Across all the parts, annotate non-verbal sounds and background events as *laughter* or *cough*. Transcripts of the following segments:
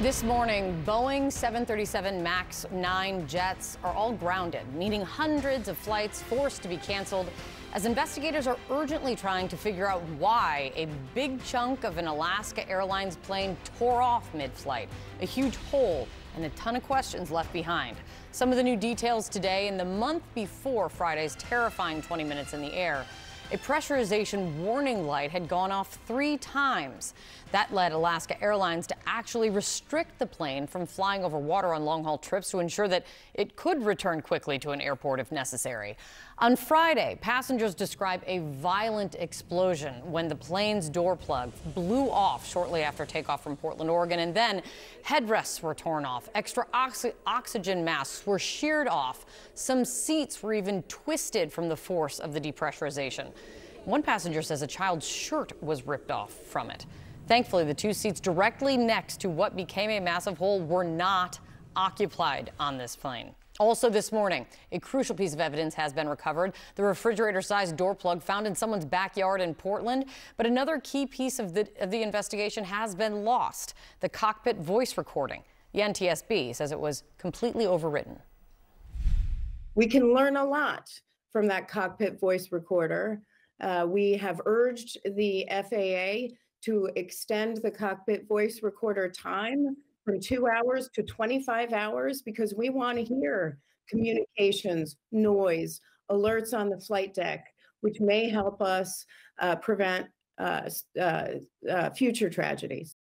This morning, Boeing 737 MAX 9 jets are all grounded, meaning hundreds of flights forced to be canceled as investigators are urgently trying to figure out why a big chunk of an Alaska Airlines plane tore off mid flight. A huge hole and a ton of questions left behind. Some of the new details today in the month before Friday's terrifying 20 minutes in the air. A pressurization warning light had gone off three times. That led Alaska Airlines to actually restrict the plane from flying over water on long haul trips to ensure that it could return quickly to an airport if necessary. On Friday, passengers describe a violent explosion when the plane's door plug blew off shortly after takeoff from Portland, Oregon, and then headrests were torn off, extra oxy oxygen masks were sheared off, some seats were even twisted from the force of the depressurization. One passenger says a child's shirt was ripped off from it. Thankfully, the two seats directly next to what became a massive hole were not occupied on this plane. Also this morning, a crucial piece of evidence has been recovered. The refrigerator-sized door plug found in someone's backyard in Portland. But another key piece of the, of the investigation has been lost, the cockpit voice recording. The NTSB says it was completely overwritten. We can learn a lot from that cockpit voice recorder. Uh, we have urged the FAA to extend the cockpit voice recorder time from two hours to 25 hours because we want to hear communications, noise, alerts on the flight deck, which may help us uh, prevent uh, uh, uh future tragedies.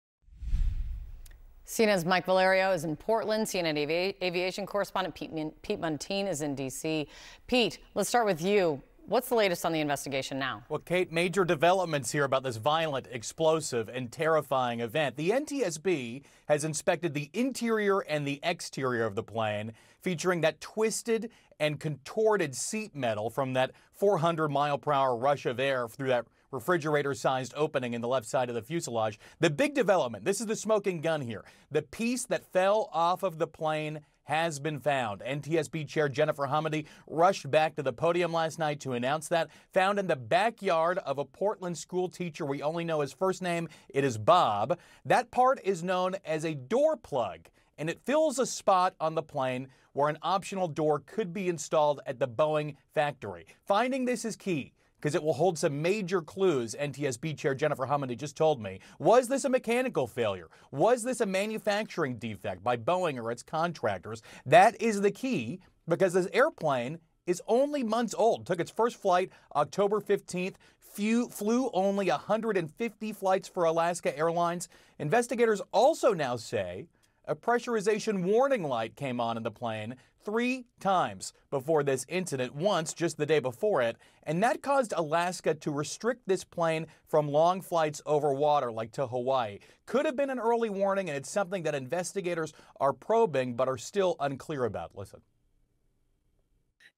CNN's Mike Valerio is in Portland. CNN avi aviation correspondent Pete, Pete Muntean is in D.C. Pete, let's start with you. What's the latest on the investigation now? Well, Kate, major developments here about this violent, explosive, and terrifying event. The NTSB has inspected the interior and the exterior of the plane, featuring that twisted and contorted seat metal from that 400 mile per hour rush of air through that refrigerator sized opening in the left side of the fuselage. The big development this is the smoking gun here. The piece that fell off of the plane has been found. NTSB Chair Jennifer Homendy rushed back to the podium last night to announce that. Found in the backyard of a Portland school teacher. We only know his first name. It is Bob. That part is known as a door plug, and it fills a spot on the plane where an optional door could be installed at the Boeing factory. Finding this is key because it will hold some major clues, NTSB Chair Jennifer Homendy just told me. Was this a mechanical failure? Was this a manufacturing defect by Boeing or its contractors? That is the key because this airplane is only months old. Took its first flight October 15th. Few, flew only 150 flights for Alaska Airlines. Investigators also now say a pressurization warning light came on in the plane three times before this incident, once just the day before it, and that caused Alaska to restrict this plane from long flights over water, like to Hawaii. Could have been an early warning, and it's something that investigators are probing but are still unclear about. Listen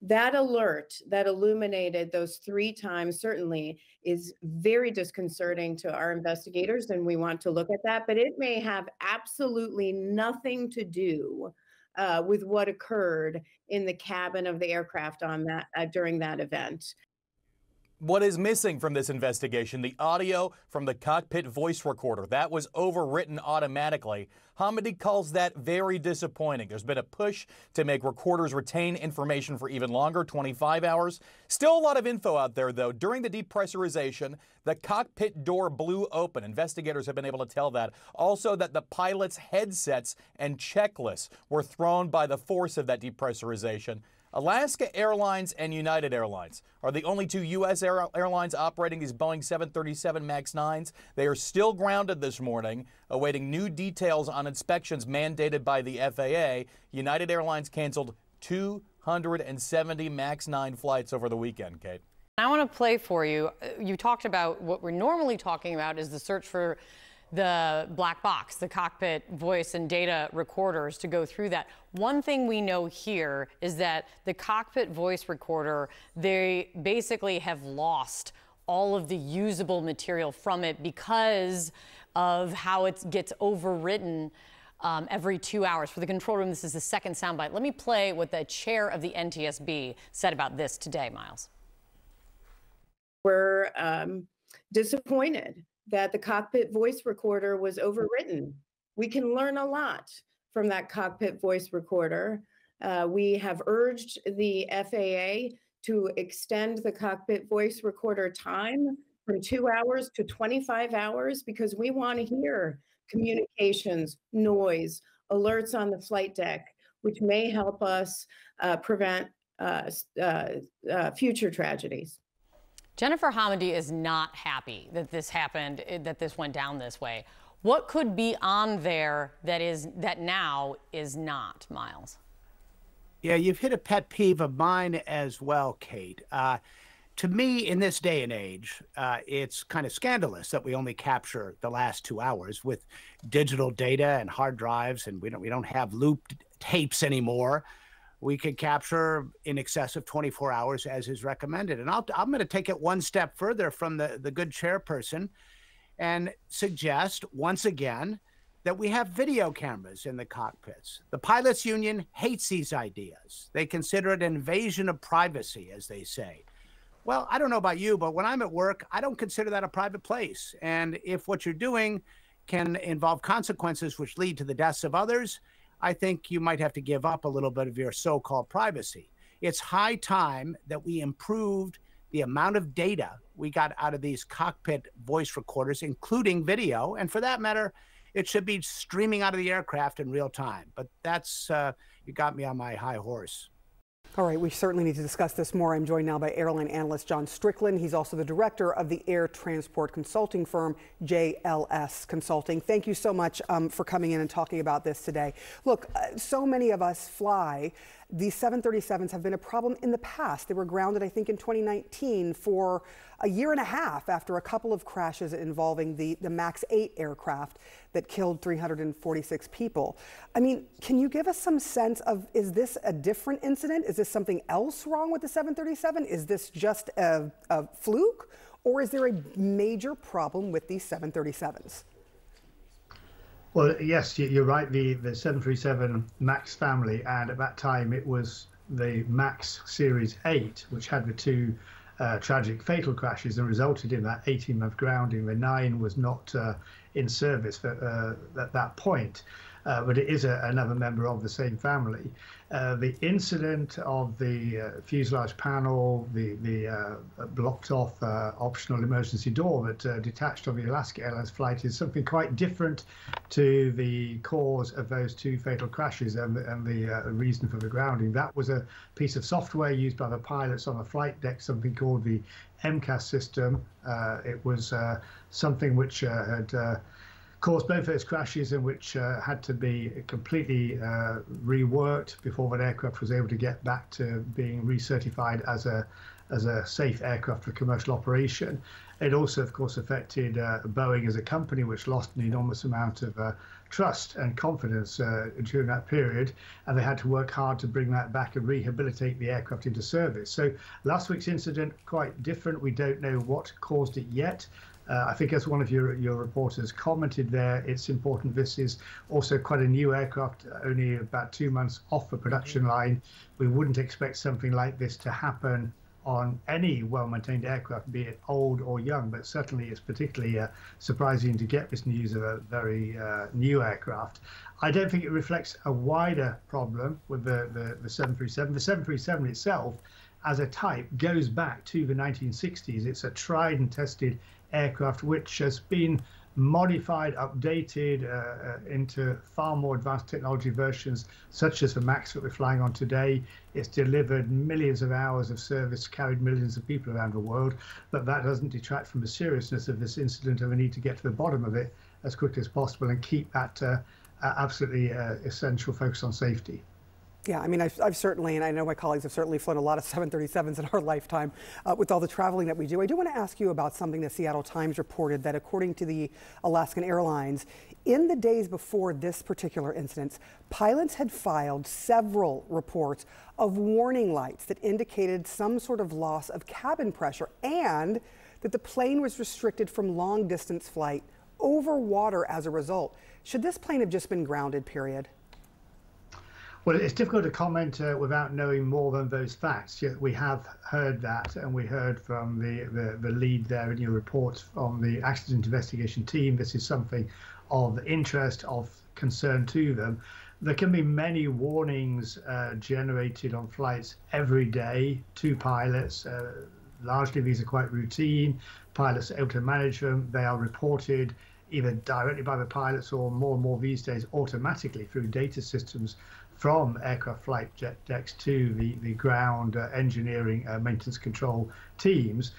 that alert that illuminated those three times certainly is very disconcerting to our investigators and we want to look at that but it may have absolutely nothing to do uh, with what occurred in the cabin of the aircraft on that uh, during that event what is missing from this investigation? The audio from the cockpit voice recorder. That was overwritten automatically. Homendy calls that very disappointing. There's been a push to make recorders retain information for even longer, 25 hours. Still a lot of info out there, though. During the depressurization, the cockpit door blew open. Investigators have been able to tell that. Also, that the pilot's headsets and checklists were thrown by the force of that depressurization. Alaska Airlines and United Airlines are the only two U.S. Air airlines operating these Boeing 737 MAX 9s. They are still grounded this morning, awaiting new details on inspections mandated by the FAA. United Airlines canceled 270 MAX 9 flights over the weekend, Kate. I want to play for you. Uh, you talked about what we're normally talking about is the search for the black box, the cockpit voice and data recorders to go through that. One thing we know here is that the cockpit voice recorder, they basically have lost all of the usable material from it because of how it gets overwritten um, every two hours. For the control room, this is the second soundbite. Let me play what the chair of the NTSB said about this today, Miles. We're um, disappointed that the cockpit voice recorder was overwritten. we can learn a lot from that cockpit voice recorder. Uh, we have urged the FAA to extend the cockpit voice recorder time from two hours to 25 hours because we want to hear communications, noise, alerts on the flight deck, which may help us uh, prevent uh, uh, uh, future tragedies. Jennifer Homendy is not happy that this happened, eh, that this went down this way. What could be on there that is that now is not, Miles? Yeah, you've hit a pet peeve of mine as well, Kate. Uh, to me, in this day and age, uh, it's kind of scandalous that we only capture the last two hours with digital data and hard drives, and we don't we don't have looped tapes anymore. We could capture in excess of 24 hours as is recommended. And I'll, I'm going to take it one step further from the, the good chairperson and suggest once again that we have video cameras in the cockpits. The pilots union hates these ideas. They consider it an invasion of privacy, as they say. Well, I don't know about you, but when I'm at work, I don't consider that a private place. And if what you're doing can involve consequences which lead to the deaths of others, I think you might have to give up a little bit of your so called privacy. It's high time that we improved the amount of data we got out of these cockpit voice recorders, including video. And for that matter, it should be streaming out of the aircraft in real time. But that's, uh, you got me on my high horse. All right, we certainly need to discuss this more. I'm joined now by airline analyst John Strickland. He's also the director of the air transport consulting firm JLS Consulting. Thank you so much um, for coming in and talking about this today. Look, uh, so many of us fly these 737s have been a problem in the past. They were grounded, I think, in 2019 for a year and a half after a couple of crashes involving the, the MAX 8 aircraft that killed 346 people. I mean, can you give us some sense of is this a different incident? Is this something else wrong with the 737? Is this just a, a fluke? Or is there a major problem with these 737s? Well, yes, you're right. The the 737 Max family, and at that time it was the Max Series 8, which had the two uh, tragic fatal crashes and resulted in that 18 month grounding. The 9 was not uh, in service for, uh, at that point uh, but it is a, another member of the same family. Uh, the incident of the uh, fuselage panel, the the uh, blocked off uh, optional emergency door that uh, detached on the Alaska Airlines flight is something quite different to the cause of those two fatal crashes and, and the reason for the grounding. That was a piece of software used by the pilots on the flight deck, something called the MCAS system. it was something which had caused both those crashes in which uh, had to be completely uh, reworked before that aircraft was able to get back to being recertified as a as a safe aircraft for commercial operation. It also, of course, affected uh, Boeing as a company, which lost an enormous amount of uh, trust and confidence uh, during that period, and they had to work hard to bring that back and rehabilitate the aircraft into service. So last week's incident quite different. We don't know what caused it yet. Uh, I think as one of your, your reporters commented there, it's important this is also quite a new aircraft, only about two months off the production line. We wouldn't expect something like this to happen on any well-maintained aircraft, be it old or young, but certainly it's particularly uh, surprising to get this news of a very uh, new aircraft. I don't think it reflects a wider problem with the, the, the 737. The 737 itself, as a type, goes back to the 1960s. It's a tried and tested aircraft, which has been modified, updated uh, uh, into far more advanced technology versions, such as the MAX that we're flying on today. It's delivered millions of hours of service, carried millions of people around the world, but that doesn't detract from the seriousness of this incident and we need to get to the bottom of it as quickly as possible and keep that uh, absolutely uh, essential focus on safety. Yeah, I mean, I've, I've, certainly, and I know my colleagues have certainly flown a lot of *laughs* 737s in our lifetime uh, with all the traveling that we do. I do want to ask you about something the Seattle Times reported that, according to the Alaskan Airlines, in the days before this particular incident, pilots had filed several reports of warning lights that indicated some sort of loss of cabin pressure and that the plane was restricted from long distance flight over water as a result. Should this plane have just been grounded, period? Well, it's difficult to comment uh, without knowing more than those facts. Yeah, we have heard that, and we heard from the, the, the lead there in your report from the accident investigation team. This is something of interest, of concern to them. There can be many warnings uh, generated on flights every day to pilots. Uh, largely, these are quite routine. Pilots are able to manage them. They are reported either directly by the pilots or more and more these days automatically through data systems from aircraft flight jet decks to the, the ground uh, engineering uh, maintenance control teams.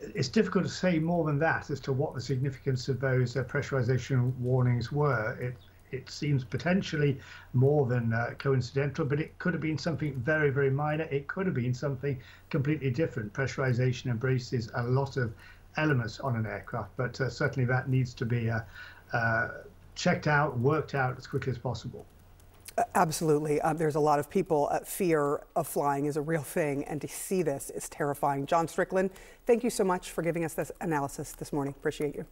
It's difficult to say more than that as to what the significance of those uh, pressurization warnings were. It, it seems potentially more than uh, coincidental, but it could have been something very, very minor. It could have been something completely different. Pressurization embraces a lot of elements on an aircraft, but uh, certainly that needs to be uh, uh checked out, worked out as quickly as possible. Absolutely. Um, there's a lot of people. Uh, fear of flying is a real thing, and to see this is terrifying. John Strickland, thank you so much for giving us this analysis this morning. Appreciate you.